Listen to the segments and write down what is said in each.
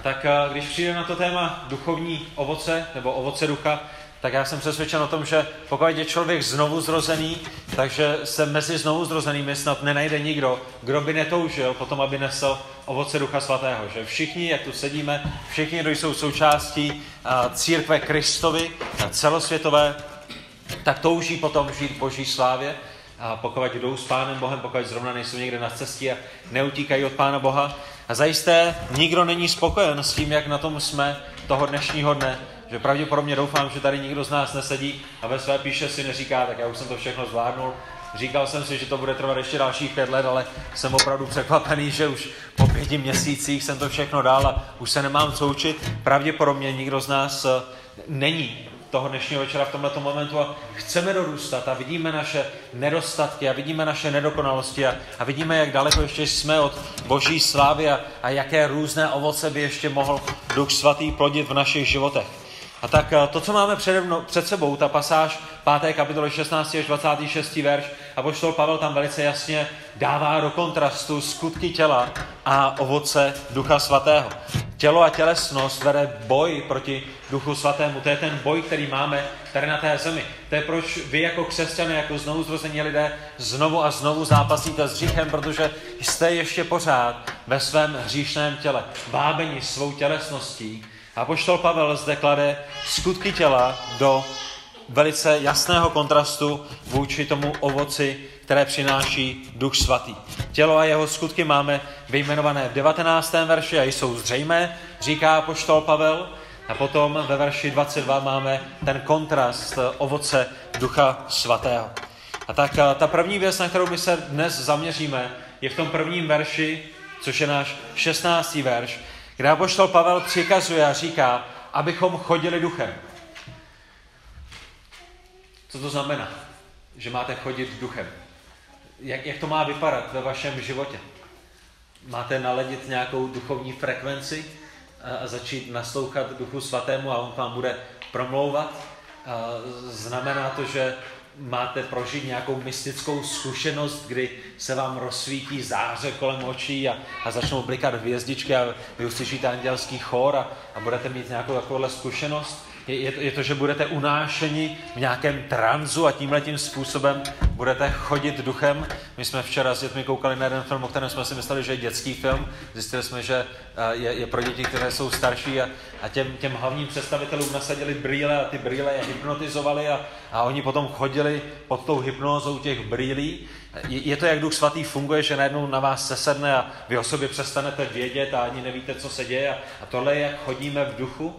A tak eh, když přijde na to téma duchovní ovoce nebo ovoce ducha, tak já jsem přesvědčen o tom, že pokud je člověk znovu zrozený, takže se mezi znovu zrozenými snad nenajde nikdo, kdo by netoužil potom, aby nesl ovoce Ducha Svatého. Že všichni, jak tu sedíme, všichni, kdo jsou součástí církve Kristovi, celosvětové, tak touží potom žít v boží slávě, a pokud jdou s Pánem Bohem, pokud zrovna nejsou někde na cestě a neutíkají od Pána Boha. A zajisté nikdo není spokojen s tím, jak na tom jsme toho dnešního dne, že pravděpodobně doufám, že tady nikdo z nás nesedí a ve své píše si neříká, tak já už jsem to všechno zvládnul. Říkal jsem si, že to bude trvat ještě dalších pět let, ale jsem opravdu překvapený, že už po pěti měsících jsem to všechno dal a už se nemám co učit. Pravděpodobně nikdo z nás eh, není toho dnešního večera v tomto momentu a chceme dorůstat a vidíme naše nedostatky a vidíme naše nedokonalosti a, a vidíme, jak daleko ještě jsme od boží slávy a, a jaké různé ovoce by ještě mohl Duch Svatý plodit v našich životech. A tak eh, to, co máme před, před sebou, ta pasáž 5. kapitoly 16. až 26. verš, a poštol Pavel tam velice jasně dává do kontrastu skutky těla a ovoce Ducha Svatého. Tělo a tělesnost vede boj proti Duchu Svatému. To je ten boj, který máme tady na té zemi. To je proč vy jako křesťané, jako znovu zrození lidé, znovu a znovu zápasíte s hříchem, protože jste ještě pořád ve svém hříšném těle, vábeni svou tělesností a poštol Pavel zde klade skutky těla do velice jasného kontrastu vůči tomu ovoci, které přináší Duch Svatý. Tělo a jeho skutky máme vyjmenované v 19. verši a jsou zřejmé, říká poštol Pavel. A potom ve verši 22 máme ten kontrast ovoce Ducha Svatého. A tak ta první věc, na kterou my se dnes zaměříme, je v tom prvním verši, což je náš 16. verš, kde apoštol Pavel přikazuje a říká, abychom chodili duchem. Co to znamená? Že máte chodit duchem. Jak, jak to má vypadat ve vašem životě? Máte naledit nějakou duchovní frekvenci a, začít naslouchat Duchu Svatému a on vám bude promlouvat? Znamená to, že máte prožít nějakou mystickou zkušenost, kdy se vám rozsvítí záře kolem očí a, a začnou blikat hvězdičky a vy uslyšíte andělský chor a, a budete mít nějakou takovouhle zkušenost. Je, je, to, je to, že budete unášeni v nějakém tranzu a tímhle tím způsobem budete chodit duchem. My jsme včera s dětmi koukali na jeden film, o kterém jsme si mysleli, že je dětský film. Zjistili jsme, že je, je pro děti, které jsou starší a, a těm, těm hlavním představitelům nasadili brýle a ty brýle je hypnotizovali a, a oni potom chodili pod tou hypnózou těch brýlí. Je, to, jak Duch Svatý funguje, že najednou na vás sesedne a vy o sobě přestanete vědět a ani nevíte, co se děje. A, a tohle je, jak chodíme v duchu.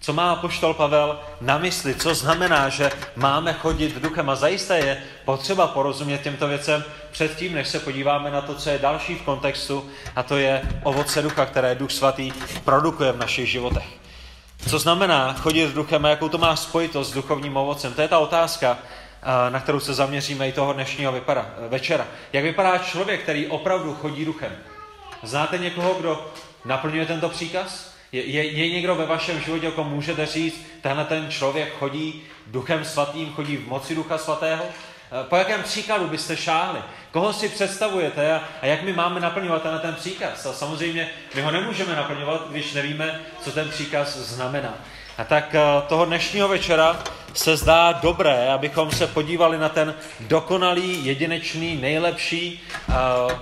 Co má poštol Pavel na mysli? Co znamená, že máme chodit duchem? A zajisté je potřeba porozumět těmto věcem předtím, než se podíváme na to, co je další v kontextu, a to je ovoce ducha, které Duch Svatý produkuje v našich životech. Co znamená chodit duchem a jakou to má spojitost s duchovním ovocem? To je ta otázka, na kterou se zaměříme i toho dnešního vypara, večera. Jak vypadá člověk, který opravdu chodí duchem? Znáte někoho, kdo naplňuje tento příkaz? Je, je, je někdo ve vašem životě, jako můžete říct, tenhle ten člověk chodí duchem svatým, chodí v moci ducha svatého? Eh, po jakém příkladu byste šáhli? Koho si představujete a, a jak my máme naplňovat tenhle ten příkaz? A samozřejmě my ho nemůžeme naplňovat, když nevíme, co ten příkaz znamená. A tak eh, toho dnešního večera se zdá dobré, abychom se podívali na ten dokonalý, jedinečný, nejlepší, uh,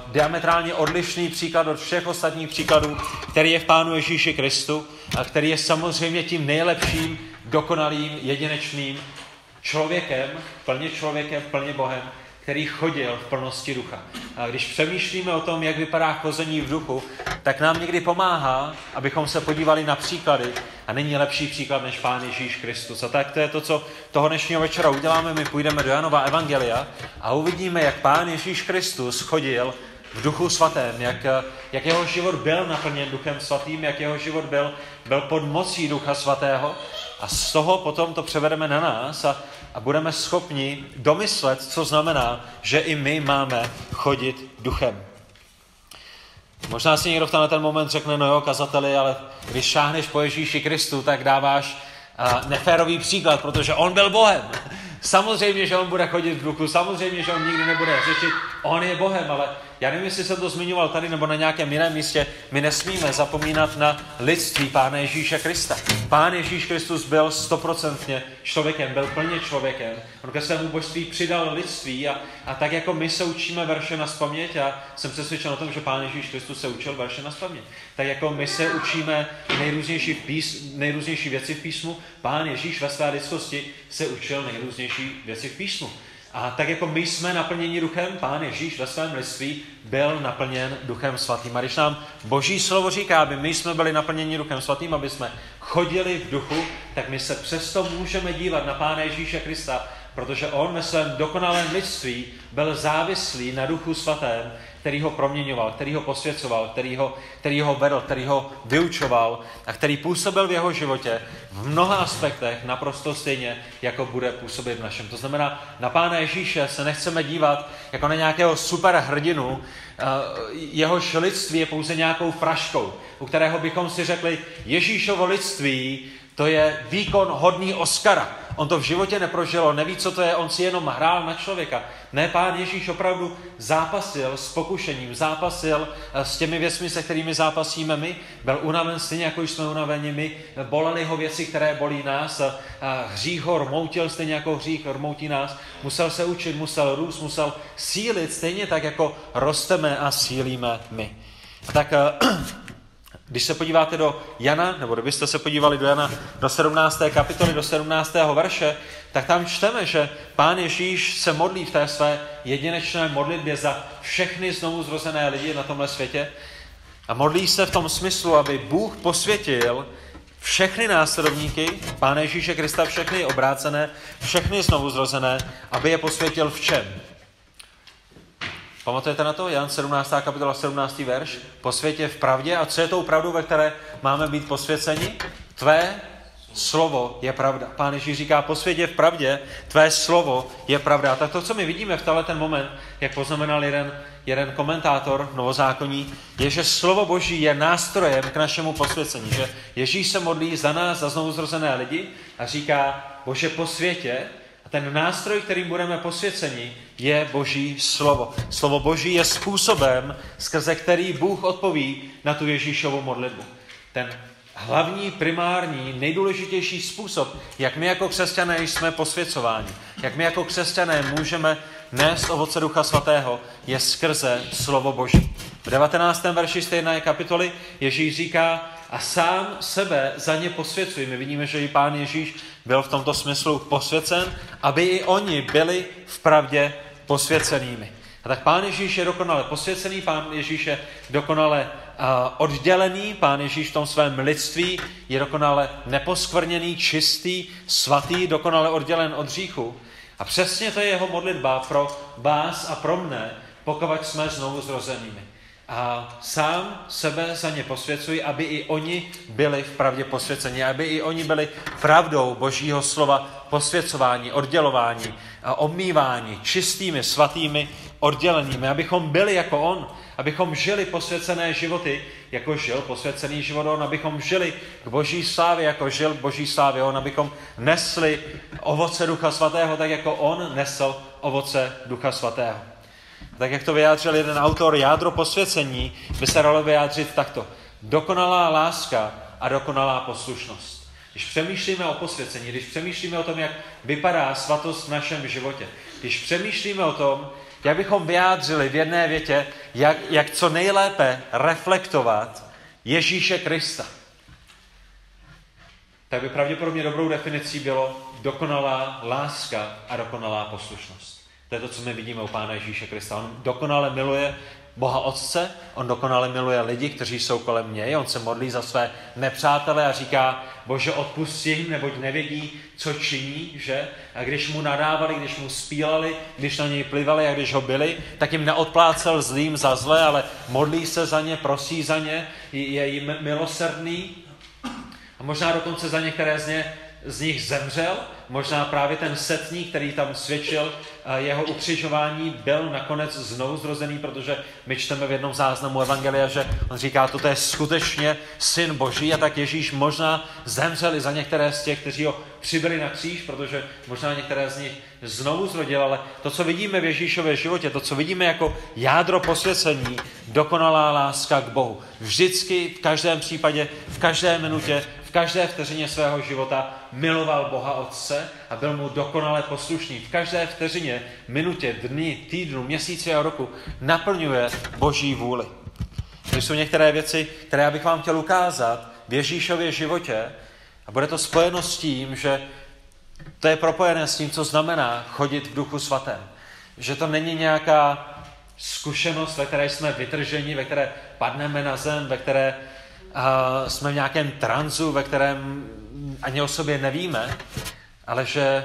diametrálně odlišný příklad od všech ostatních příkladů, který je v Pánu Ježíši Kristu a který je samozřejmě tím nejlepším, dokonalým, jedinečným člověkem, plně člověkem, plně Bohem, který chodil v plnosti ducha. A když přemýšlíme o tom, jak vypadá chození v duchu, tak nám někdy pomáhá, abychom se podívali na příklady. A není lepší příklad než Pán Ježíš Kristus. A tak to je to, co toho dnešního večera uděláme. My půjdeme do Janova Evangelia a uvidíme, jak Pán Ježíš Kristus chodil v duchu svatém, jak, jak jeho život byl naplněn duchem svatým, jak jeho život byl, byl pod mocí ducha svatého a z toho potom to převedeme na nás a, a budeme schopni domyslet, co znamená, že i my máme chodit duchem. Možná si někdo v tenhle ten moment řekne, no jo, kazateli, ale když šáhneš po Ježíši Kristu, tak dáváš neférový příklad, protože on byl Bohem. Samozřejmě, že on bude chodit v duchu, samozřejmě, že on nikdy nebude řešit On je Bohem, ale já nevím, jestli jsem to zmiňoval tady nebo na nějakém jiném místě, my nesmíme zapomínat na lidství Pána Ježíše Krista. Pán Ježíš Kristus byl stoprocentně člověkem, byl plně člověkem. On ke svému božství přidal lidství a, a tak jako my se učíme verše na spaměť a jsem přesvědčen o tom, že Pán Ježíš Kristus se učil verše na spaměť. Tak jako my se učíme nejrůznější, pís, nejrůznější věci v písmu, Pán Ježíš ve své lidskosti se učil nejrůznější věci v písmu. A tak jako my jsme naplněni duchem, Pán Ježíš ve svém lidství byl naplněn duchem svatým. A když nám Boží slovo říká, aby my jsme byli naplněni duchem svatým, aby jsme chodili v duchu, tak my se přesto můžeme dívat na Pána Ježíše Krista, protože on ve svém dokonalém lidství byl závislý na duchu svatém, který ho proměňoval, který ho posvěcoval, který ho, který ho vedl, který ho vyučoval a který působil v jeho životě v mnoha aspektech naprosto stejně, jako bude působit v našem. To znamená, na Pána Ježíše se nechceme dívat jako na nějakého super hrdinu, eh, jeho lidství je pouze nějakou fraškou, u kterého bychom si řekli, Ježíšovo lidství to je výkon hodný Oscara. On to v životě neprožil, on neví, co to je, on si jenom hrál na člověka. Ne, pán Ježíš opravdu zápasil s pokušením, zápasil eh, s těmi věcmi, se kterými zápasíme my. Byl unaven stejně, jako jsme unaveni my. Bolely ho věci, které bolí nás. Hřích ho rmoutil stejně, jako hřích rmoutí nás. Musel se učit, musel růst, musel sílit stejně tak, jako rosteme a sílíme my. Tak eh, Když se podíváte do Jana, nebo kdybyste se podívali do Jana do 17. kapitoly, do 17. verše, tak tam čteme, že Pán Ježíš se modlí v té své jedinečné modlitbě za všechny znovu zrozené lidi na tomhle světě. A modlí se v tom smyslu, aby Bůh posvětil všechny následovníky, Pána Ježíše Krista, všechny obrácené, všechny znovu zrozené, aby je posvětil v čem? Pamatujete na to? Jan 17. kapitola 17. verš. Posvětě v pravdě. A co je tou pravdou, ve které máme být posvěceni? Tvé slovo je pravda. Pán Ježíš říká, posvětě v pravdě, tvé slovo je pravda. Tak to, co my vidíme v tenhle ten moment, jak poznamenal jeden, jeden komentátor novozákonní, je, že slovo Boží je nástrojem k našemu posvěcení. Že Ježíš se modlí za nás, za znovu zrozené lidi a říká, Bože, posvětě, ten nástroj, kterým budeme posvěceni, je Boží slovo. Slovo Boží je způsobem, skrze který Bůh odpoví na tu Ježíšovu modlitbu. Ten hlavní, primární, nejdůležitější způsob, jak my jako křesťané jsme posvěcováni, jak my jako křesťané můžeme nést ovoce Ducha Svatého, je skrze slovo Boží. V 19. verši stejné kapitoly Ježíš říká, a sám sebe za ně posvěcuji. My vidíme, že i pán Ježíš byl v tomto smyslu posvěcen, aby i oni byli v pravdě posvěcenými. A tak pán Ježíš je dokonale posvěcený, pán Ježíš je dokonale oddělený, pán Ježíš v tom svém lidství je dokonale neposkvrněný, čistý, svatý, dokonale oddělen od hříchu. A přesně to je jeho modlitba pro vás a pro mne, pokud jsme znovu zrozenými a sám sebe za ně posvěcuji, aby i oni byli v pravdě posvěceni, aby i oni byli pravdou Božího slova posvěcování, oddělování, a obmývání, čistými, svatými, oddělenými, abychom byli jako On, abychom žili posvěcené životy, jako žil posvěcený život On, abychom žili k Boží slávě, jako žil k Boží slávě On, abychom nesli ovoce Ducha Svatého, tak jako On nesl ovoce Ducha Svatého. Tak jak to vyjádřil jeden autor, jádro posvěcení by se dalo vyjádřit takto. Dokonalá láska a dokonalá poslušnost. Když přemýšlíme o posvěcení, když přemýšlíme o tom, jak vypadá svatost v našem životě, když přemýšlíme o tom, jak bychom vyjádřili v jedné větě, jak, jak co nejlépe reflektovat Ježíše Krista, tak by pravděpodobně dobrou definicí bylo dokonalá láska a dokonalá poslušnost. To je to, co my vidíme u Pána Ježíše Krista. On dokonale miluje Boha Otce, on dokonale miluje lidi, kteří jsou kolem něj, on se modlí za své nepřátele a říká, Bože, odpustí jim, neboť nevědí, co činí, že? A když mu nadávali, když mu spílali, když na něj plivali a když ho byli, tak jim neodplácel zlým za zlé, ale modlí se za ně, prosí za ně, je jim milosrdný a možná dokonce za některé z ně z nich zemřel, možná právě ten setník, který tam svědčil eh, jeho ukřižování, byl nakonec znovu zrozený, protože my čteme v jednom záznamu Evangelia, že on říká, toto je skutečně syn Boží. A tak Ježíš možná zemřel i za některé z těch, kteří ho přibyli na kříž, protože možná některé z nich znovu zrodil, ale to, co vidíme v Ježíšově životě, to, co vidíme jako jádro posvěcení, dokonalá láska k Bohu. Vždycky, v každém případě, v každé minutě, v každé vteřině svého života miloval Boha Otce a byl mu dokonale poslušný. V každé vteřině, minutě, dny, týdnu, měsíci a roku naplňuje Boží vůli. To jsou některé věci, které já bych vám chtěl ukázat v Ježíšově životě a bude to spojeno s tím, že to je propojené s tím, co znamená chodit v duchu svatém. Že to není nějaká zkušenost, ve které jsme vytrženi, ve které padneme na zem, ve které uh, jsme v nějakém tranzu, ve kterém ani o sobě nevíme, ale že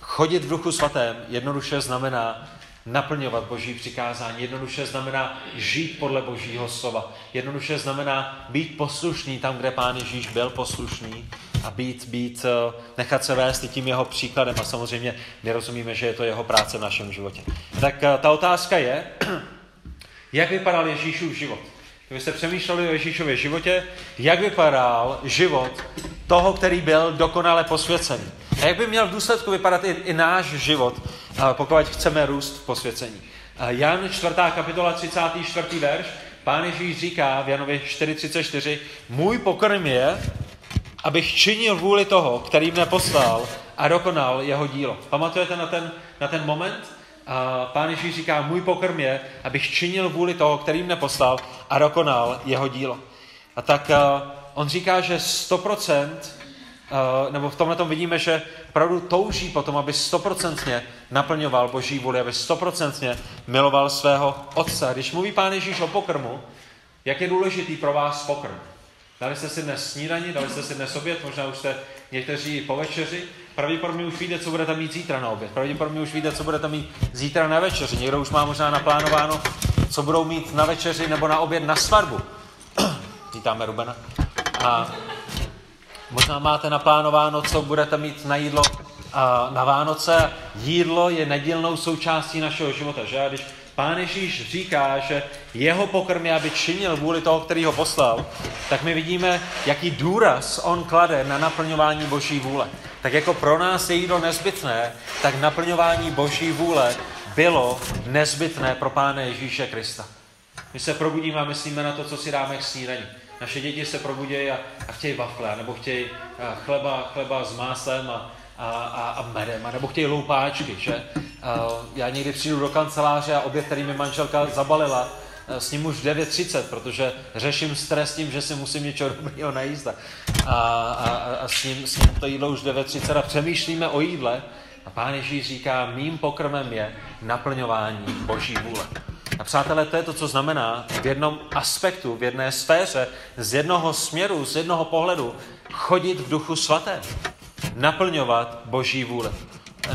chodit v duchu svatém jednoduše znamená naplňovat boží přikázání. Jednoduše znamená žít podle božího slova. Jednoduše znamená být poslušný tam, kde pán Ježíš byl poslušný a být, být, eh, nechat se vést tím jeho příkladem a samozřejmě my rozumíme, že je to jeho práce v našem životě. Tak eh, ta otázka je, jak vypadal Ježíšův život? Kdybyste přemýšleli o Ježíšově životě, jak vypadal život toho, který byl dokonale posvěcený. A jak by měl v důsledku vypadat i, i náš život, pokud chceme růst v posvěcení. Jan 4. kapitola 34. verš, pán Ježíš říká v Janovi 4.34, můj pokrm je, abych činil vůli toho, který mne poslal a dokonal jeho dílo. Pamatujete na ten, na ten moment? A pán Ježíš říká, můj pokrm je, abych činil vůli toho, který mne poslal a dokonal jeho dílo. A tak uh, on říká, že 100%, uh, nebo v tomhle tom vidíme, že opravdu touží potom, aby stoprocentně naplňoval Boží vůli, aby stoprocentně miloval svého otce. Když mluví pán Ježíš o pokrmu, jak je důležitý pro vás pokrm? Dali jste si dnes snídaní, dali jste si dnes oběd, možná už jste někteří po večeři. Pravděpodobně už víte, co budete mít zítra na oběd. Pravděpodobně už víte, co budete mít zítra na večeři. Někdo už má možná naplánováno, co budou mít na večeři nebo na oběd na svatbu. Vítáme Rubena. A možná máte naplánováno, co budete mít na jídlo na Vánoce. Jídlo je nedílnou součástí našeho života, že? Když Pán Ježíš říká, že jeho pokrm je, aby činil vůli toho, který ho poslal, tak my vidíme, jaký důraz on klade na naplňování Boží vůle. Tak jako pro nás je jídlo nezbytné, tak naplňování Boží vůle bylo nezbytné pro Pána Ježíše Krista. My se probudíme a myslíme na to, co si dáme k snídaní. Naše děti se probudí a, a chtějí wafle, nebo chtějí chleba, chleba s máslem a, a, a, a medem, nebo chtějí loupáčky, že? A já někdy přijdu do kanceláře a oběd, který mi manželka zabalila, s ním už 9.30, protože řeším stres tím, že si musím něčeho dobrého najíst. A, a, a s, ním, s ním to jídlo už 9.30 a přemýšlíme o jídle. A pán Ježíš říká, mým pokrmem je naplňování Boží vůle. A přátelé, to je to, co znamená v jednom aspektu, v jedné sféře, z jednoho směru, z jednoho pohledu, chodit v duchu svatém naplňovat Boží vůle.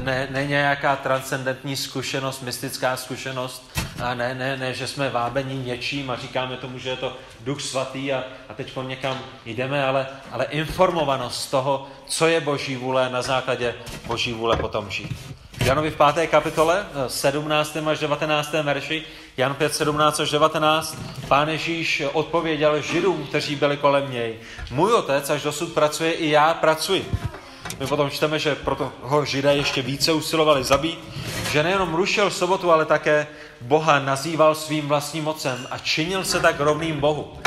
Ne, ne nějaká transcendentní zkušenost, mystická zkušenost, a ne, ne, ne, že jsme vábení něčím a říkáme tomu, že je to duch svatý a, a teď někam jdeme, ale, ale informovanost toho, co je Boží vůle na základě Boží vůle potom žít. Janovi v 5. kapitole, 17. až 19. verši, Jan 5, 17 až 19, pán Ježíš odpověděl židům, kteří byli kolem něj. Můj otec až dosud pracuje, i já pracuji. My potom čteme, že proto ho židé ještě více usilovali zabít, že nejenom rušil sobotu, ale také Boha nazýval svým vlastním mocem a činil se tak rovným Bohu.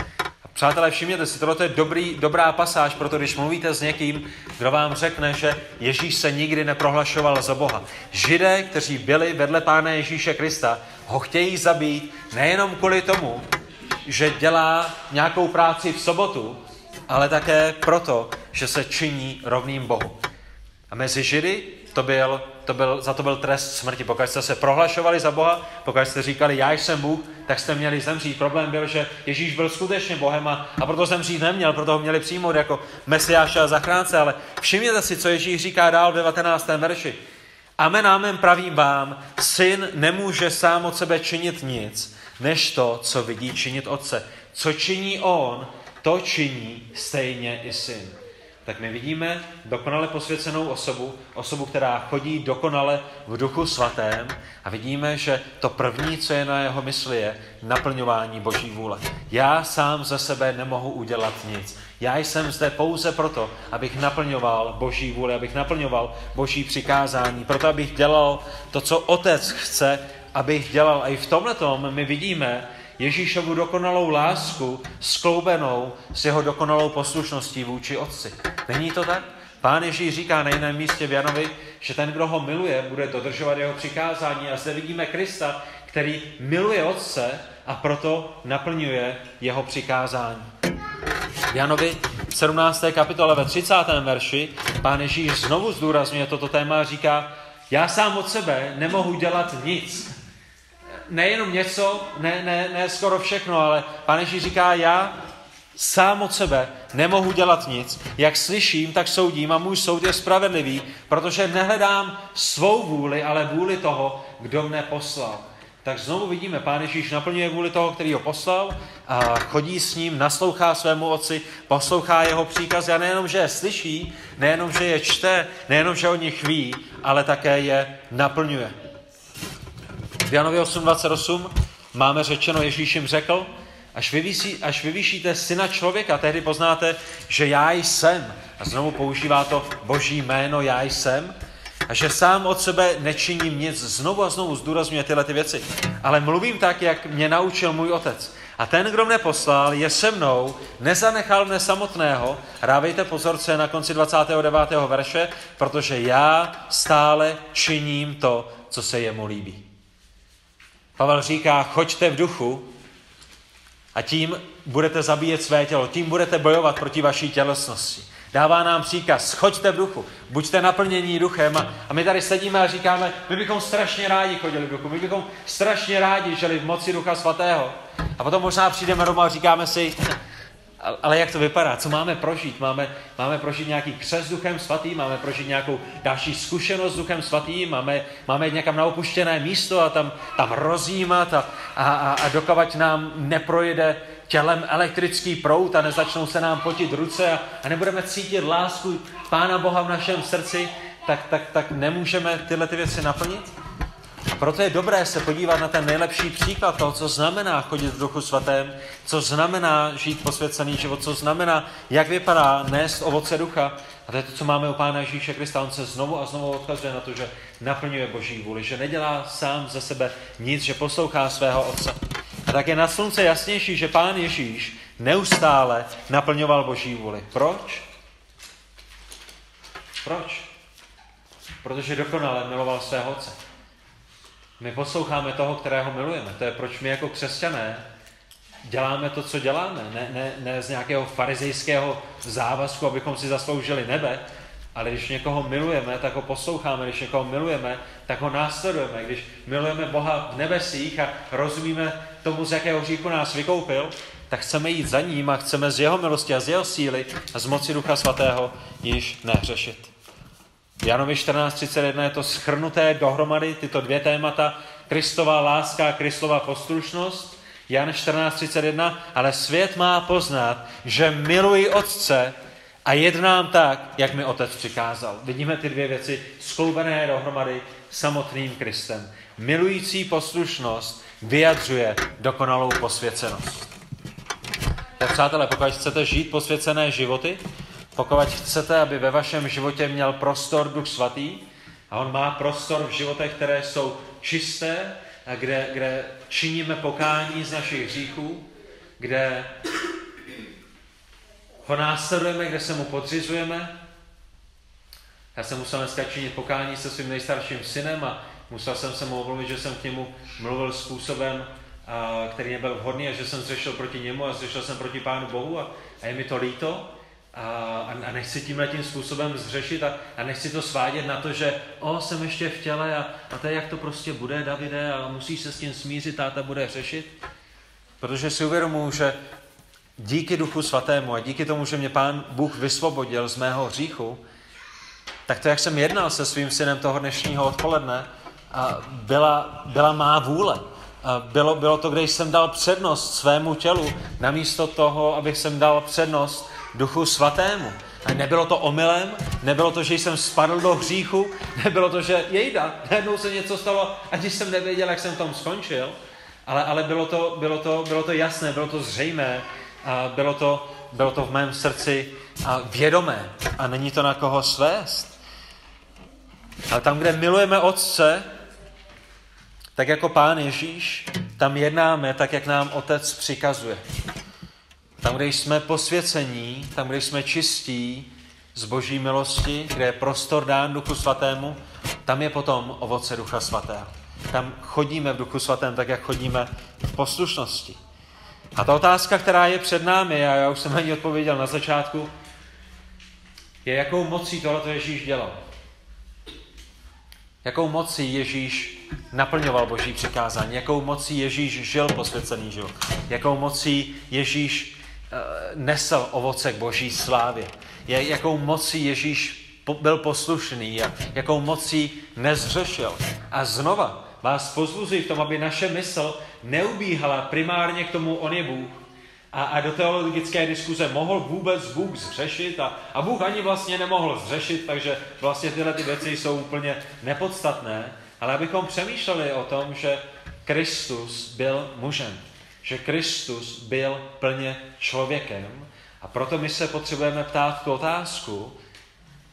A přátelé, všimněte si, tohle je dobrý, dobrá pasáž, proto když mluvíte s někým, kdo vám řekne, že Ježíš se nikdy neprohlašoval za Boha. Židé, kteří byli vedle Pána Ježíše Krista, ho chtějí zabít nejenom kvůli tomu, že dělá nějakou práci v sobotu, ale také proto, že se činí rovným Bohu. A mezi Židy to byl, to byl, za to byl trest smrti. Pokud jste se prohlašovali za Boha, pokud jste říkali, já jsem Bůh, tak jste měli zemřít. Problém byl, že Ježíš byl skutečně Bohem a, a proto zemřít neměl, proto ho měli přijmout jako Mesiáše a zachránce. Ale všimněte si, co Ježíš říká dál v 19. verši. Amen, amen, pravím vám, syn nemůže sám od sebe činit nic, než to, co vidí činit otce. Co činí on, to činí stejně i syn. tak my vidíme dokonale posvěcenou osobu, osobu, která chodí dokonale v duchu svatém a vidíme, že to první, co je na jeho mysli, je naplňování Boží vůle. Já sám za sebe nemohu udělat nic. Já jsem zde pouze proto, abych naplňoval Boží vůli, abych naplňoval Boží přikázání, proto abych dělal to, co Otec chce, abych dělal. A i v tomhle my vidíme, Ježíšovu dokonalou lásku skloubenou s jeho dokonalou poslušností vůči Otci. Není to tak? Pán Ježíš říká na jiném místě v Janovi, že ten, kdo ho miluje, bude dodržovat jeho přikázání. A zde vidíme Krista, který miluje Otce a proto naplňuje jeho přikázání. V Janovi v 17. kapitole ve 30. verši pán Ježíš znovu zdůrazňuje toto téma a říká, já sám od sebe nemohu dělat nic, nejenom něco, ne, ne, ne skoro všechno, ale Pane Ježíš říká, já sám od sebe nemohu dělat nic. Jak slyším, tak soudím a můj soud je spravedlivý, protože nehledám svou vůli, ale vůli toho, kdo mne poslal. Tak znovu vidíme, Pán Ježíš naplňuje vůli toho, který ho poslal a chodí s ním, naslouchá svému otci, poslouchá jeho příkazy a nejenom, že je slyší, nejenom, že je čte, nejenom, že o nich ví, ale také je naplňuje. V Janovi 8.28 máme řečeno, Ježíš jim řekl, až, vyvísí, až vyvýšíte syna člověka, tehdy poznáte, že já jsem. A znovu používá to boží jméno já jsem. A že sám od sebe nečiním nic. Znovu a znovu zdůrazňuje tyhle ty věci. Ale mluvím tak, jak mě naučil můj otec. A ten, kdo mne poslal, je se mnou, nezanechal mne samotného. Dávejte pozor, co je na konci 29. verše, protože já stále činím to, co se jemu líbí. Pavel říká, choďte v duchu a tím budete zabíjet své tělo, tím budete bojovat proti vaší tělesnosti. Dává nám příkaz, choďte v duchu, buďte naplnění duchem a, a my tady sedíme a říkáme, my bychom strašně rádi chodili v duchu, my bychom strašně rádi žili v moci ducha svatého. A potom možná přijdeme doma a říkáme si, ale jak to vypadá? Co máme prožít? Máme, máme prožít nějaký křes duchem svatým, máme prožít nějakou další zkušenost s duchem svatým, máme, máme jít někam na opuštěné místo a tam, tam rozjímat a, a, a, a dokavať nám neprojede tělem elektrický prout a nezačnou se nám potit ruce a, a nebudeme cítit lásku Pána Boha v našem srdci, tak, tak, tak nemůžeme tyhle ty věci naplnit? Proto je dobré se podívat na ten nejlepší příklad toho, co znamená chodit v duchu svatém, co znamená žít posvěcený život, co znamená, jak vypadá nést ovoce ducha. A to je to, co máme u Pána Ježíše Krista. On se znovu a znovu odkazuje na to, že naplňuje Boží vůli, že nedělá sám za sebe nic, že poslouchá svého Otce. A tak je na slunce jasnější, že Pán Ježíš neustále naplňoval Boží vůli. Proč? Proč? Protože dokonale miloval svého Otce. My posloucháme toho, kterého milujeme. To je proč my jako křesťané děláme to, co děláme. Ne, ne, ne z nějakého farizejského závazku, abychom si zasloužili nebe, ale když někoho milujeme, tak ho posloucháme. Když někoho milujeme, tak ho následujeme. Když milujeme Boha v nebesích a rozumíme tomu, z jakého hříchu nás vykoupil, tak chceme jít za ním a chceme z jeho milosti a z jeho síly a z moci Ducha Svatého již nehřešit. Janovi 14.31 je to schrnuté dohromady, tyto dvě témata, Kristová láska a Kristova poslušnost. Jan 14.31, ale svět má poznat, že miluji Otce a jednám tak, jak mi Otec přikázal. Vidíme ty dvě věci skloubené dohromady samotným Kristem. Milující poslušnost vyjadřuje dokonalou posvěcenost. Tak přátelé, pokud chcete žít posvěcené životy, pokud chcete, aby ve vašem životě měl prostor Duch Svatý, a on má prostor v životech, které jsou čisté, a kde, kde činíme pokání z našich hříchů, kde ho následujeme, kde se mu podřizujeme. Já jsem musel dneska činit pokání se svým nejstarším synem a musel jsem se mu omluvit, že jsem k němu mluvil způsobem, který nebyl vhodný a že jsem zřešil proti němu a zřešil jsem proti Pánu Bohu a, a je mi to líto a, a nechci tímhle tím způsobem zřešit a, a nechci to svádět na to, že o, jsem ještě v těle a, a to je, jak to prostě bude, Davide, a musíš se s tím smířit, táta bude řešit. Protože si uvědomuji, že díky Duchu Svatému a díky tomu, že mě Pán Bůh vysvobodil z mého hříchu, tak to, jak jsem jednal se svým synem toho dnešního odpoledne, byla, byla má vůle. Bylo, bylo to, když jsem dal přednost svému tělu, namísto toho, abych jsem dal přednost Duchu Svatému. A nebylo to omylem, nebylo to, že jsem spadl do hříchu, nebylo to, že jejda, najednou se něco stalo, aniž jsem nevěděl, jak jsem tom skončil, ale, ale bylo, to, bylo, to, bylo to jasné, bylo to zřejmé, a bylo to, bylo to v mém srdci a vědomé a není to na koho svést. Ale tam, kde milujeme Otce, tak jako Pán Ježíš, tam jednáme tak, jak nám Otec přikazuje. Tam, kde jsme posvěcení, tam, kde jsme čistí z boží milosti, kde je prostor dán Duchu Svatému, tam je potom ovoce Ducha Svatého. Tam chodíme v Duchu Svatém tak, jak chodíme v poslušnosti. A ta otázka, která je před námi, a já už jsem na ní odpověděl na začátku, je, jakou mocí tohle Ježíš dělal. Jakou mocí Ježíš naplňoval boží přikázání, jakou mocí Ježíš žil posvěcený život, jakou mocí Ježíš nesl ovoce k boží slávě, jakou mocí Ježíš byl poslušný a jakou mocí nezřešil. A znova vás pozbuzuji v tom, aby naše mysl neubíhala primárně k tomu, on je Bůh, a, a do teologické diskuze mohl vůbec Bůh zřešit a, a Bůh ani vlastně nemohl zřešit, takže vlastně tyhle ty věci jsou úplně nepodstatné, ale abychom přemýšleli o tom, že Kristus byl mužem, že Kristus byl plně člověkem a proto my se potřebujeme ptát tu otázku,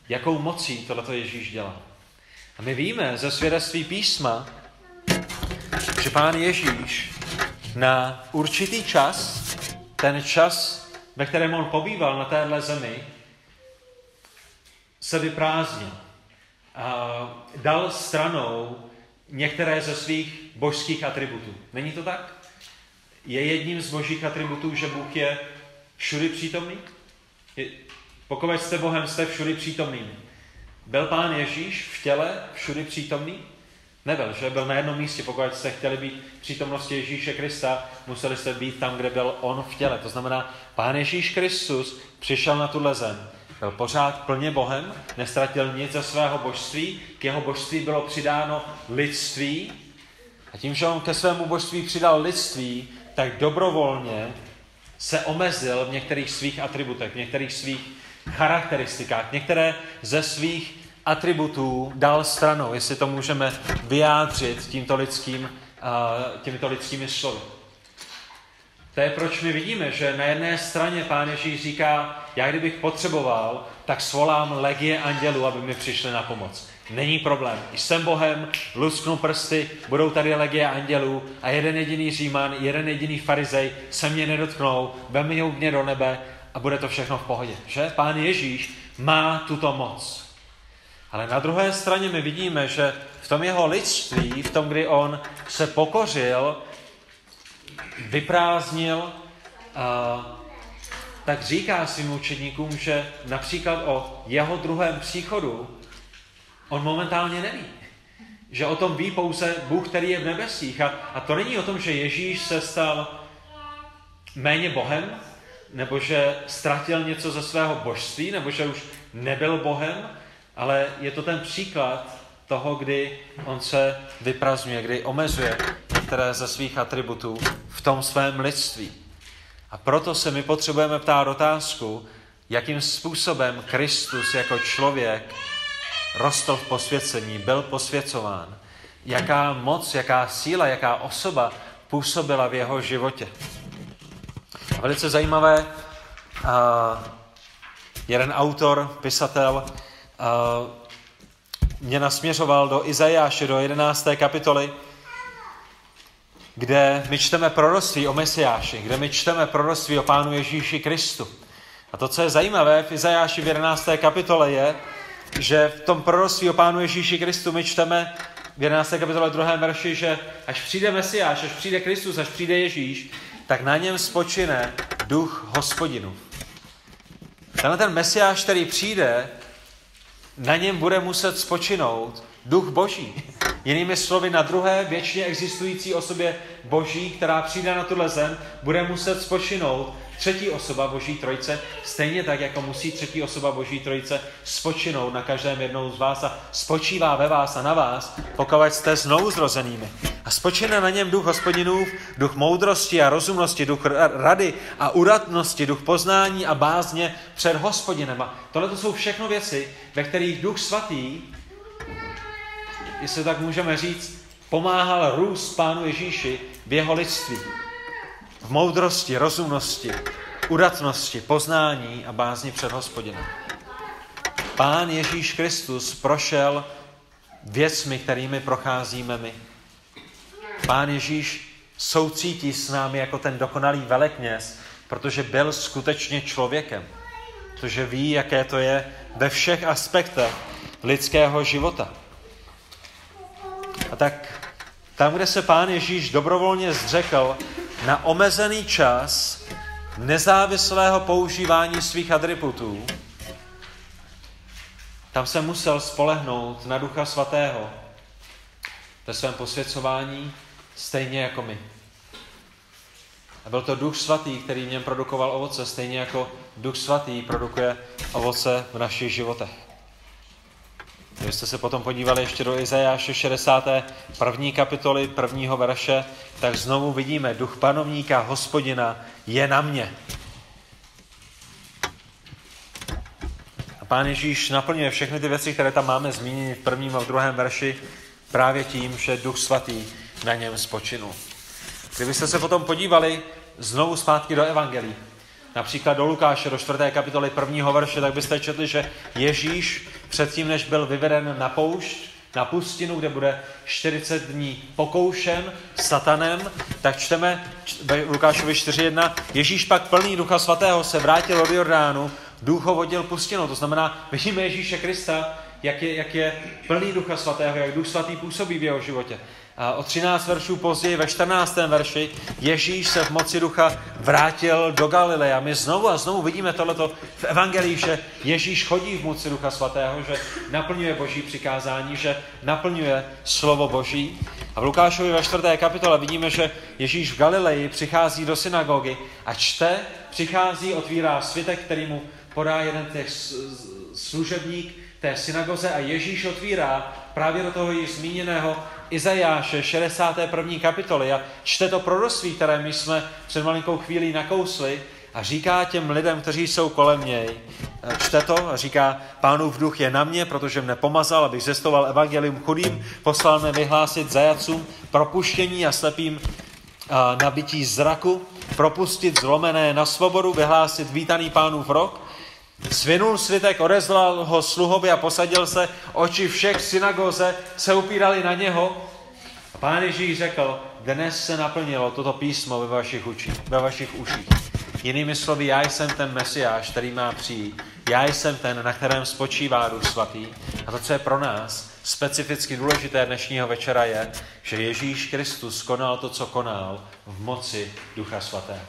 jakou mocí tohleto Ježíš dělá. A my víme ze svědectví písma, že pán Ježíš na určitý čas ten čas, ve kterém on pobýval na téhle zemi, se vyprázdnil. A dal stranou některé ze svých božských atributů. Není to tak? Je jedním z božích atributů, že Bůh je všudy přítomný? pokud jste Bohem, jste všudy přítomný. Byl pán Ježíš v těle všudy přítomný? Nebyl, že byl na jednom místě. Pokud jste chtěli být přítomnosti Ježíše Krista, museli jste být tam, kde byl on v těle. To znamená, Pán Ježíš Kristus přišel na tuhle zem. Byl pořád plně Bohem, nestratil nic ze svého božství, k jeho božství bylo přidáno lidství. A tím, že on ke svému božství přidal lidství, tak dobrovolně se omezil v některých svých atributech, v některých svých charakteristikách, některé ze svých atributů dal stranou, jestli to můžeme vyjádřit tímto lidským, těmito lidskými slovy. To je proč my vidíme, že na jedné straně Pán Ježíš říká, já kdybych potřeboval, tak svolám legie andělů, aby mi přišli na pomoc. Není problém. Jsem Bohem, lusknu prsty, budou tady legie andělů a jeden jediný říman, jeden jediný farizej se mě nedotknou, vemijou mě do nebe a bude to všechno v pohodě. Že? Pán Ježíš má tuto moc. Ale na druhé straně my vidíme, že v tom jeho lidství, v tom, kdy on se pokořil, vyprázdnil, tak říká svým učedníkům, že například o jeho druhém příchodu on momentálně neví. Že o tom ví pouze Bůh, který je v nebesích. A, a to není o tom, že Ježíš se stal méně Bohem, nebo že ztratil něco ze svého božství, nebo že už nebyl Bohem, ale je to ten příklad toho, kdy on se vyprazňuje, kdy omezuje některé ze svých atributů v tom svém lidství. A proto se my potřebujeme ptát otázku, jakým způsobem Kristus jako člověk rostl v posvěcení, byl posvěcován. Jaká moc, jaká síla, jaká osoba působila v jeho životě. A velice zajímavé, uh, jeden autor, pisatel, mě nasměřoval do Izajáše, do 11. kapitoly, kde my čteme proroctví o Mesiáši, kde my čteme proroctví o Pánu Ježíši Kristu. A to, co je zajímavé v Izajáši v 11. kapitole je, že v tom proroctví o Pánu Ježíši Kristu my čteme v 11. kapitole 2. verši, že až přijde Mesiáš, až přijde Kristus, až přijde Ježíš, tak na něm spočine duch hospodinu. Tenhle ten Mesiáš, který přijde, na něm bude muset spočinout duch boží. Jinými slovy, na druhé věčně existující osobě Boží, která přijde na tuhle zem, bude muset spočinout třetí osoba Boží Trojce, stejně tak, jako musí třetí osoba Boží Trojce spočinout na každém jednou z vás a spočívá ve vás a na vás, pokud jste znovu zrozenými. A spočine na něm duch hospodinův, duch moudrosti a rozumnosti, duch rady a uratnosti, duch poznání a bázně před hospodinem. A tohle to jsou všechno věci, ve kterých duch svatý, jestli tak můžeme říct, pomáhal růst Pánu Ježíši v jeho lidství v moudrosti, rozumnosti, udatnosti, poznání a bázni před hospodinem. Pán Ježíš Kristus prošel věcmi, kterými procházíme my. Pán Ježíš soucítí s námi jako ten dokonalý velekněz, protože byl skutečně člověkem. Protože ví, jaké to je ve všech aspektech lidského života. A tak tam, kde se pán Ježíš dobrovolně zřekl na omezený čas nezávislého používání svých atributů, tam se musel spolehnout na Ducha Svatého ve svém posvěcování, stejně jako my. A byl to Duch Svatý, který v něm produkoval ovoce, stejně jako Duch Svatý produkuje ovoce v našich životech. Kdybyste se potom podívali ještě do Izajáše 61. kapitoly prvního verše, tak znovu vidíme, duch panovníka, hospodina je na mě. A pán Ježíš naplňuje všechny ty věci, které tam máme zmíněny v prvním a v druhém verši, právě tím, že duch svatý na něm spočinul. Kdybyste se potom podívali znovu zpátky do Evangelii, například do Lukáše, do čtvrté kapitoly prvního verše, tak byste četli, že Ježíš předtím, než byl vyveden na poušť, na pustinu, kde bude 40 dní pokoušen satanem, tak čteme ve Lukášovi 4.1, Ježíš pak plný Ducha Svatého se vrátil od Jordánu, duch vodil pustinou. To znamená, vidíme Ježíše Krista, jak je, jak je plný Ducha Svatého, jak Duch Svatý působí v jeho životě. A o 13 veršů později, ve 14. verši, Ježíš se v moci ducha vrátil do Galileje. A my znovu a znovu vidíme tohleto v Evangelii, že Ježíš chodí v moci ducha svatého, že naplňuje boží přikázání, že naplňuje slovo boží. A v Lukášovi ve 4. kapitole vidíme, že Ježíš v Galileji přichází do synagogy a čte, přichází, otvírá svitek, který mu podá jeden těch služebník té synagoze a Ježíš otvírá právě do toho již zmíněného Izajáše 61. kapitoly a čte to proroctví, které my jsme před malinkou chvílí nakousli a říká těm lidem, kteří jsou kolem něj, čte to a říká, pánův duch je na mě, protože mne pomazal, abych zestoval evangelium chudým, poslal mne vyhlásit zajacům propuštění a slepým a nabití zraku, propustit zlomené na svobodu, vyhlásit vítaný pánův rok, Svinul svitek, odezlal ho sluhovi a posadil se, oči všech synagoze se upírali na něho. A pán Ježíš řekl, dnes se naplnilo toto písmo ve vašich, uči, ve vašich uších. Jinými slovy, já jsem ten mesiáš, který má přijít. Já jsem ten, na kterém spočívá Duch Svatý. A to, co je pro nás specificky důležité dnešního večera, je, že Ježíš Kristus konal to, co konal v moci Ducha Svatého.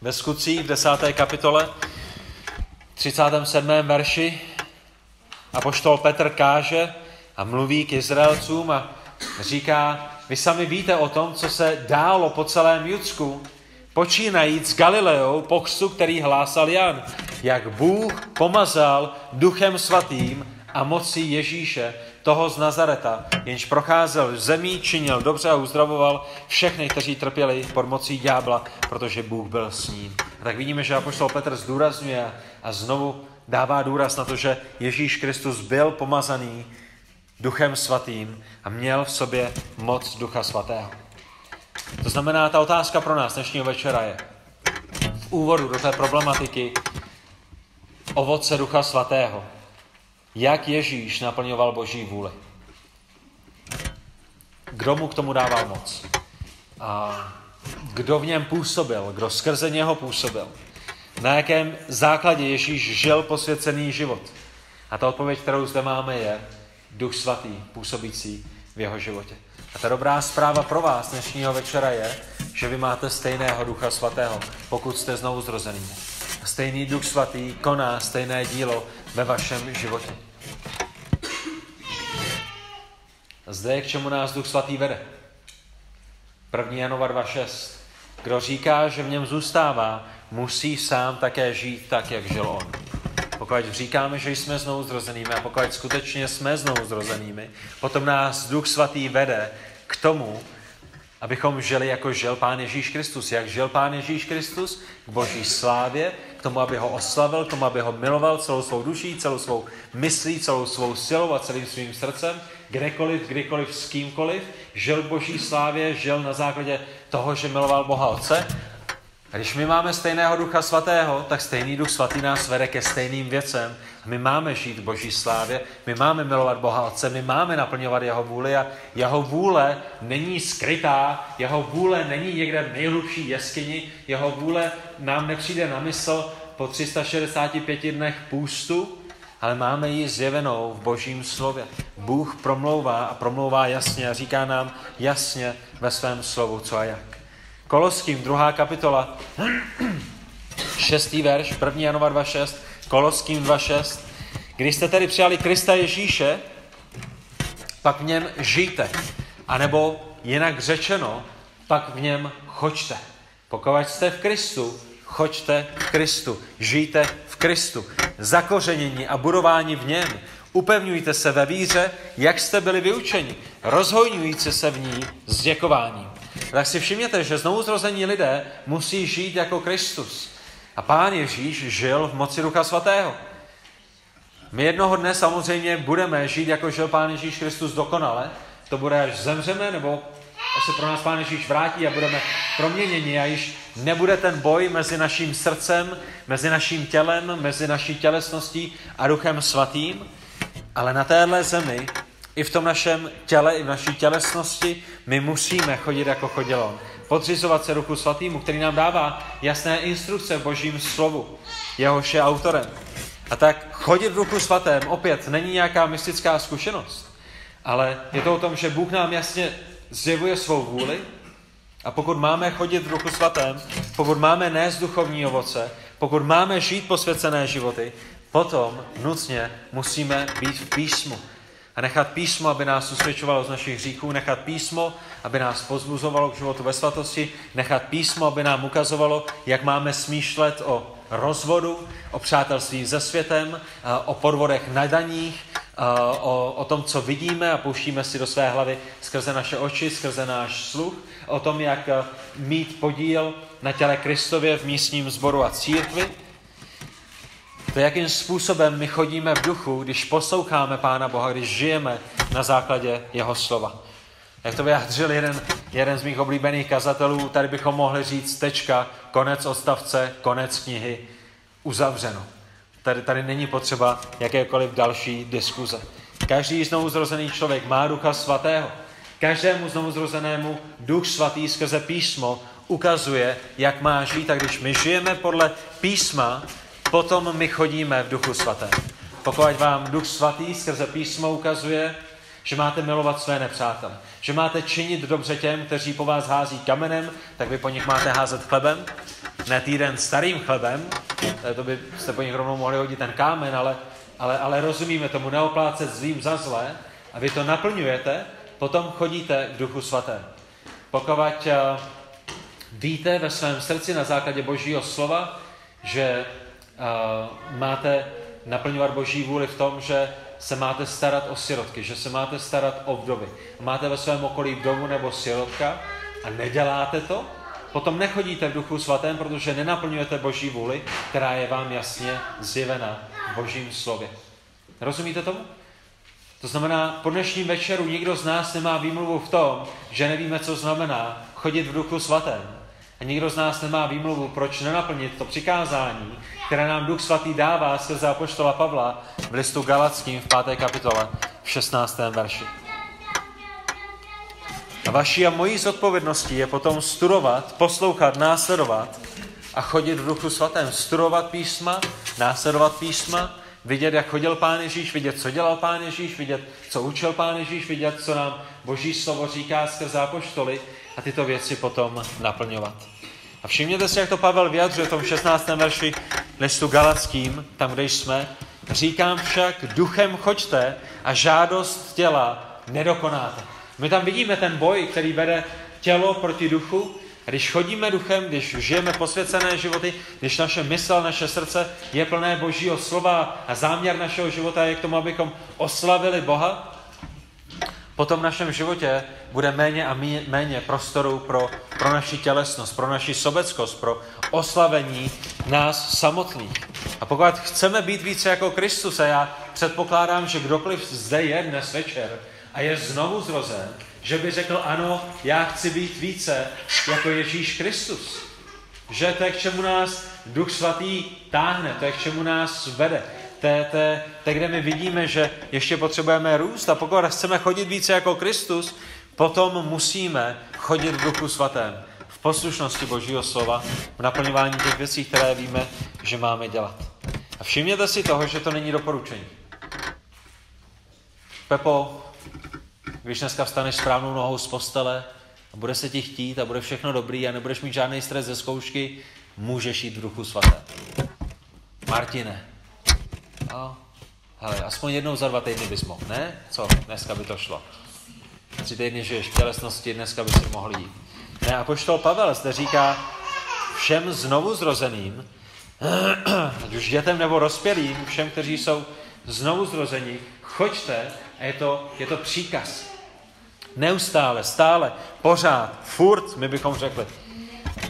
Ve skutcích v desáté kapitole 37. verši a poštol Petr káže a mluví k Izraelcům a říká, vy sami víte o tom, co se dálo po celém Judsku, počínajíc Galileou po křtu, který hlásal Jan, jak Bůh pomazal duchem svatým a mocí Ježíše, toho z Nazareta, jenž procházel zemí, činil dobře a uzdravoval všechny, kteří trpěli pod mocí ďábla, protože Bůh byl s ním. A tak vidíme, že apoštol Petr zdůrazňuje a znovu dává důraz na to, že Ježíš Kristus byl pomazaný duchem svatým a měl v sobě moc ducha svatého. To znamená, ta otázka pro nás dnešního večera je v úvodu do té problematiky ovoce ducha svatého jak Ježíš naplňoval Boží vůli. Kdo mu k tomu dával moc? A kdo v něm působil? Kdo skrze něho působil? Na jakém základě Ježíš žil posvěcený život? A ta odpověď, kterou zde máme, je Duch Svatý, působící v jeho životě. A ta dobrá zpráva pro vás dnešního večera je, že vy máte stejného Ducha Svatého, pokud jste znovu zrozený. Stejný Duch Svatý koná stejné dílo ve vašem životě. Zde je k čemu nás Duch Svatý vede. 1. Janova 2.6. Kdo říká, že v něm zůstává, musí sám také žít tak, jak žil on. Pokud říkáme, že jsme znovu zrozenými a pokud skutečně jsme znovu zrozenými, potom nás Duch Svatý vede k tomu, abychom žili jako žil Pán Ježíš Kristus. Jak žil Pán Ježíš Kristus? K boží slávě, k tomu, aby ho oslavil, k tomu, aby ho miloval celou svou duší, celou svou myslí, celou svou silou a celým svým srdcem, kdekoliv, kdykoliv, s kýmkoliv. Žil boží slávě, žil na základě toho, že miloval Boha Otce a když my máme stejného Ducha Svatého, tak stejný Duch Svatý nás vede ke stejným věcem. My máme žít Boží slávě, my máme milovat Boha Otce, my máme naplňovat Jeho vůli a Jeho vůle není skrytá, Jeho vůle není někde v nejhlubší jeskyni, Jeho vůle nám nepřijde na mysl po 365 dnech půstu, ale máme ji zjevenou v Božím slově. Bůh promlouvá a promlouvá jasně a říká nám jasně ve svém slovu, co a jak. Koloským, druhá kapitola, šestý verš, první Janova 2.6, Koloským 2.6. Když jste tedy přijali Krista Ježíše, pak v něm žijte. A nebo jinak řečeno, pak v něm choďte. Pokud jste v Kristu, choďte v Kristu. Žijte v Kristu. Zakořenění a budování v něm. Upevňujte se ve víře, jak jste byli vyučeni. Rozhojňujte se v ní s děkováním tak si všimněte, že znovu zrození lidé musí žít jako Kristus. A pán Ježíš žil v moci Ducha Svatého. My jednoho dne samozřejmě budeme žít, jako žil pán Ježíš Kristus dokonale. To bude, až zemřeme, nebo až se pro nás pán Ježíš vrátí a budeme proměněni a již nebude ten boj mezi naším srdcem, mezi naším tělem, mezi naší tělesností a Duchem Svatým. Ale na téhle zemi i v tom našem těle, i v naší tělesnosti, my musíme chodit, jako chodil on. Podřizovat se Duchu Svatýmu, který nám dává jasné instrukce v Božím slovu. Jehož je autorem. A tak chodit v Duchu Svatém opět není nějaká mystická zkušenost, ale je to o tom, že Bůh nám jasně zjevuje svou vůli a pokud máme chodit v Duchu Svatém, pokud máme nést duchovní ovoce, pokud máme žít posvěcené životy, potom nutně musíme být v písmu. A nechat písmo, aby nás usvědčovalo z našich hříchů, nechat písmo, aby nás pozbuzovalo k životu ve svatosti, nechat písmo, aby nám ukazovalo, jak máme smýšlet o rozvodu, o přátelství se světem, o podvodech na daních, o, o tom, co vidíme a pouštíme si do své hlavy skrze naše oči, skrze náš sluch, o tom, jak mít podíl na těle Kristově v místním sboru a církvi, to, jakým způsobem my chodíme v duchu, když posloucháme Pána Boha, když žijeme na základě Jeho slova. Jak to vyjádřil jeden, jeden z mých oblíbených kazatelů, tady bychom mohli říct tečka, konec odstavce, konec knihy, uzavřeno. Tady, tady není potřeba jakékoliv další diskuze. Každý znovu zrozený člověk má ducha svatého. Každému znovu zrozenému duch svatý skrze písmo ukazuje, jak má žít. A když my žijeme podle písma, potom my chodíme v duchu svatém. Pokud vám duch svatý skrze písmo ukazuje, že máte milovat své nepřátele, že máte činit dobře těm, kteří po vás hází kamenem, tak vy po nich máte házet chlebem, ne týden starým chlebem, to byste po nich rovnou mohli hodit ten kámen, ale, ale, ale rozumíme tomu, neoplácet zlým za zlé a vy to naplňujete, potom chodíte v duchu svatém. Pokud eh, víte ve svém srdci na základě božího slova, že máte naplňovat boží vůli v tom, že se máte starat o sirotky, že se máte starat o vdovy. Máte ve svém okolí vdovu nebo sirotka a neděláte to, potom nechodíte v duchu svatém, protože nenaplňujete boží vůli, která je vám jasně zjevena v božím slově. Rozumíte tomu? To znamená, po dnešním večeru nikdo z nás nemá výmluvu v tom, že nevíme, co znamená chodit v duchu svatém. A nikdo z nás nemá výmluvu, proč nenaplnit to přikázání, které nám Duch Svatý dává skrze apoštola Pavla v listu Galackým v 5. kapitole v 16. verši. A vaší a mojí zodpovědností je potom studovat, poslouchat, následovat a chodit v Duchu Svatém. Studovat písma, následovat písma, vidět, jak chodil Pán Ježíš, vidět, co dělal Pán Ježíš, vidět, co učil Pán Ježíš, vidět, co nám Boží slovo říká skrze apoštoly a tyto věci potom naplňovat. A všimněte si, jak to Pavel vyjadřuje v tom 16. verši listu Galackým, tam, kde jsme. Říkám však, duchem choďte a žádost těla nedokonáte. My tam vidíme ten boj, který vede tělo proti duchu. Když chodíme duchem, když žijeme posvěcené životy, když naše mysl, naše srdce je plné božího slova a záměr našeho života je k tomu, abychom oslavili Boha, potom v našem životě bude méně a méně prostoru pro, pro naši tělesnost, pro naši sobeckost, pro oslavení nás samotných. A pokud chceme být více jako Kristus, a já předpokládám, že kdokoliv zde je dnes večer a je znovu zrozen, že by řekl, ano, já chci být více jako Ježíš Kristus. Že to je, k čemu nás Duch Svatý táhne, to je, k čemu nás vede. To je, to, je, kde my vidíme, že ještě potřebujeme růst a pokud chceme chodit více jako Kristus, potom musíme chodit v Duchu Svatém, v poslušnosti Božího slova, v naplňování těch věcí, které víme, že máme dělat. A všimněte si toho, že to není doporučení. Pepo, když dneska vstaneš správnou nohou z postele a bude se ti chtít a bude všechno dobrý a nebudeš mít žádný stres ze zkoušky, můžeš jít v duchu svaté. Martine, no, hele, aspoň jednou za dva týdny bys mohl, ne? Co, dneska by to šlo. Tři týdny žiješ v tělesnosti, dneska by si mohl jít. Ne, a poštol Pavel zde říká všem znovu zrozeným, ať už dětem nebo rozpělým, všem, kteří jsou znovu zrození, choďte a je to, je to příkaz. Neustále, stále, pořád, furt, my bychom řekli.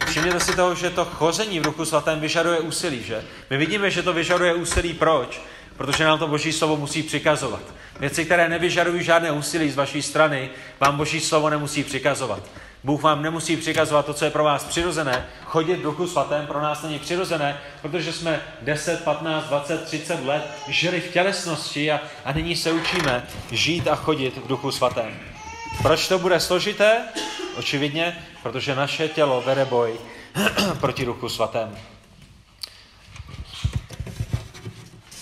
Všimněte si toho, že to chození v duchu svatém vyžaduje úsilí, že? My vidíme, že to vyžaduje úsilí. Proč? Protože nám to Boží slovo musí přikazovat. Věci, které nevyžadují žádné úsilí z vaší strany, vám Boží slovo nemusí přikazovat. Bůh vám nemusí přikazovat to, co je pro vás přirozené. Chodit v duchu svatém pro nás není přirozené, protože jsme 10, 15, 20, 30 let žili v tělesnosti a, a nyní se učíme žít a chodit v duchu svatém. Proč to bude složité? Očividně, protože naše tělo vede boj proti duchu svatému.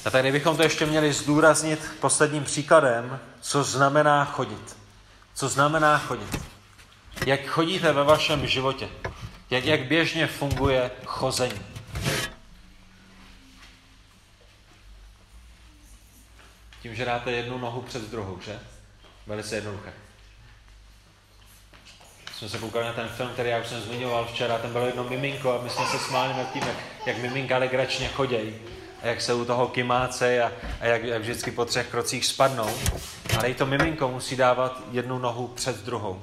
A tak bychom to ještě měli zdůraznit posledním příkladem, co znamená chodit. Co znamená chodit. Jak chodíte ve vašem životě. Jak, jak běžně funguje chození. Tím, že dáte jednu nohu před druhou, že? Velice jednoduché. Jsme se koukali na ten film, který já už jsem zmiňoval včera, ten bylo jedno miminko a my jsme se smáli nad tím, jak, jak miminka legračně chodějí a jak se u toho kymáce a, a jak, jak vždycky po třech krocích spadnou. Ale i to miminko musí dávat jednu nohu před druhou.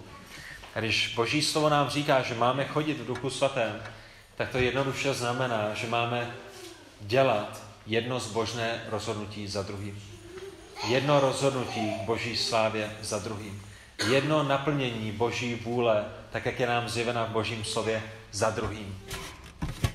A když Boží slovo nám říká, že máme chodit v duchu svatém, tak to jednoduše znamená, že máme dělat jedno zbožné rozhodnutí za druhým. Jedno rozhodnutí Boží slávě za druhým. Jedno naplnění Boží vůle, tak jak je nám zjevena v Božím slově, za druhým.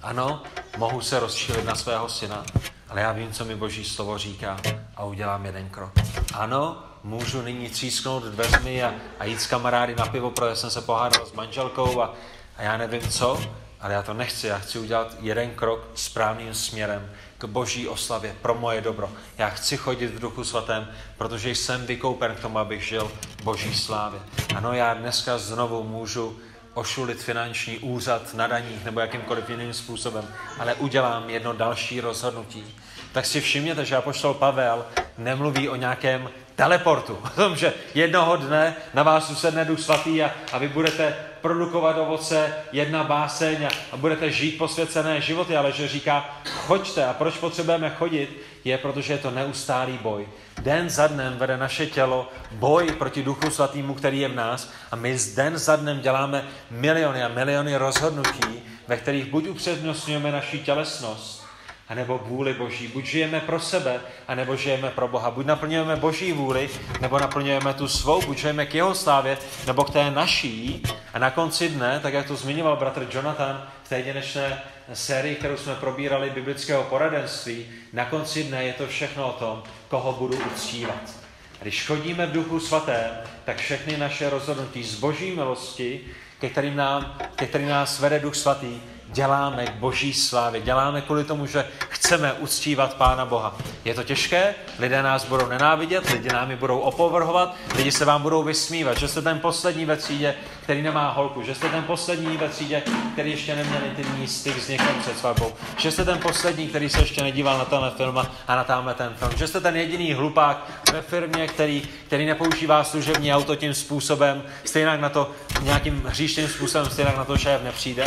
Ano, mohu se rozčilit na svého syna, ale já vím, co mi Boží slovo říká a udělám jeden krok. Ano, můžu nyní třísknout dveřmi a, a jít s kamarády na pivo, protože jsem se pohádal s manželkou a, a já nevím co, ale já to nechci. Já chci udělat jeden krok správným směrem k boží oslavě, pro moje dobro. Já chci chodit v duchu svatém, protože jsem vykoupen k tomu, abych žil boží slávě. Ano, já dneska znovu můžu ošulit finanční úřad na daních nebo jakýmkoliv jiným způsobem, ale udělám jedno další rozhodnutí. Tak si všimněte, že apoštol Pavel nemluví o nějakém teleportu, o tom, že jednoho dne na vás usedne Duch Svatý a, a vy budete produkovat ovoce, jedna báseň a, a budete žít posvěcené životy, ale že říká, choďte. A proč potřebujeme chodit? Je, protože je to neustálý boj. Den za dnem vede naše tělo boj proti Duchu Svatýmu, který je v nás a my z den za dnem děláme miliony a miliony rozhodnutí, ve kterých buď upřednostňujeme naši tělesnost, anebo vůli Boží. Buď žijeme pro sebe, anebo žijeme pro Boha. Buď naplňujeme Boží vůli, nebo naplňujeme tu svou, buď žijeme k jeho slávě, nebo k té naší. A na konci dne, tak jak to zmiňoval bratr Jonathan v té jedinečné sérii, kterou jsme probírali biblického poradenství, na konci dne je to všechno o tom, koho budu uctívat. Když chodíme v duchu svatém, tak všechny naše rozhodnutí z boží milosti, ke kterým, nám, ke kterým nás vede duch svatý, děláme k boží slávě. Děláme kvůli tomu, že chceme uctívat Pána Boha. Je to těžké, lidé nás budou nenávidět, lidi námi budou opovrhovat, lidi se vám budou vysmívat, že jste ten poslední ve třídě, který nemá holku, že jste ten poslední ve třídě, který ještě neměl intimní styk s někým před svatbou, že jste ten poslední, který se ještě nedíval na tenhle film a na tamhle ten film, že jste ten jediný hlupák ve firmě, který, který nepoužívá služební auto tím způsobem, stejně na to nějakým hříšným způsobem, stejně na to šéf nepřijde.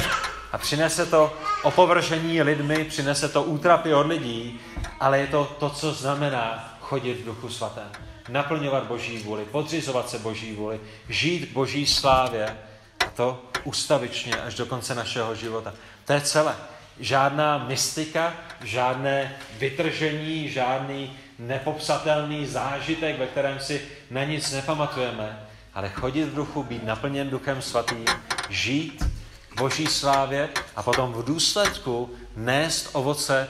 A přinese to opovržení lidmi, přinese to útrapy od lidí, ale je to to, co znamená chodit v duchu svatém. Naplňovat boží vůli, podřizovat se boží vůli, žít boží slávě a to ustavičně až do konce našeho života. To je celé. Žádná mystika, žádné vytržení, žádný nepopsatelný zážitek, ve kterém si na nic nepamatujeme, ale chodit v duchu, být naplněn duchem svatým, žít boží slávě a potom v důsledku nést ovoce,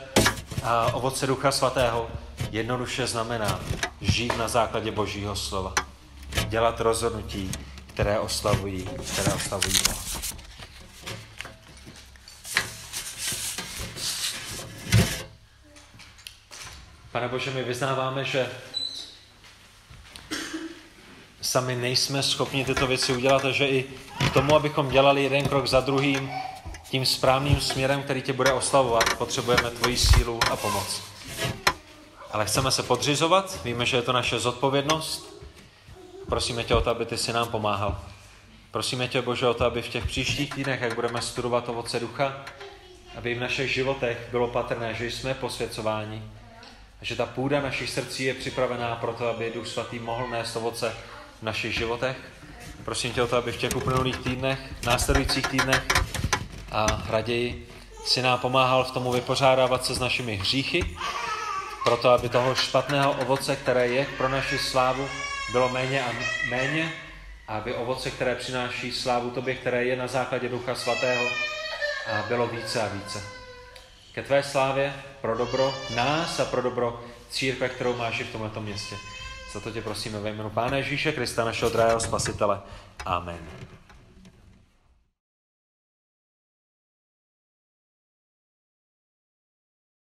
a ovoce ducha svatého jednoduše znamená žít na základě božího slova. Dělat rozhodnutí, které oslavují, které oslavují Boha. Pane Bože, my vyznáváme, že sami nejsme schopni tyto věci udělat a že i k tomu, abychom dělali jeden krok za druhým, tím správným směrem, který tě bude oslavovat, potřebujeme tvoji sílu a pomoc. Ale chceme se podřizovat, víme, že je to naše zodpovědnost. Prosíme tě o to, aby ty si nám pomáhal. Prosíme tě, Bože, o to, aby v těch příštích týdnech, jak budeme studovat ovoce ducha, aby v našich životech bylo patrné, že jsme posvěcováni a že ta půda našich srdcí je připravená pro to, aby Duch Svatý mohl nést ovoce v našich životech. Prosím tě o to, aby v těch uplynulých týdnech, následujících týdnech a raději si nám pomáhal v tomu vypořádávat se s našimi hříchy, proto aby toho špatného ovoce, které je pro naši slávu, bylo méně a méně, a aby ovoce, které přináší slávu tobě, které je na základě Ducha Svatého, a bylo více a více. Ke tvé slávě pro dobro nás a pro dobro církve, kterou máš i v tomto městě. Za to tě prosíme ve jménu Pána Ježíše Krista, našeho drahého spasitele. Amen.